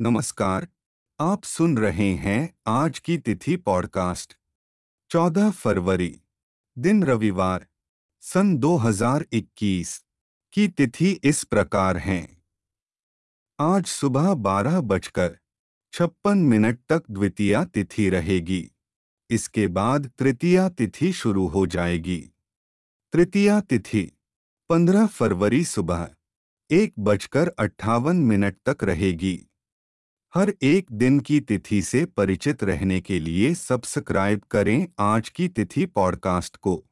नमस्कार, आप सुन रहे हैं आज की तिथि पॉडकास्ट। 14 फरवरी, दिन रविवार, सन 2021 की तिथि इस प्रकार है। आज सुबह बारह बजकर छप्पन मिनट तक द्वितीय तिथि रहेगी। इसके बाद तृतीय तिथि शुरू हो जाएगी। तृतीय तिथि 15 फरवरी सुबह, एक बजकर अट्ठावन मिनट तक रहेगी। हर एक दिन की तिथि से परिचित रहने के लिए सब्सक्राइब करें आज की तिथि पॉडकास्ट को।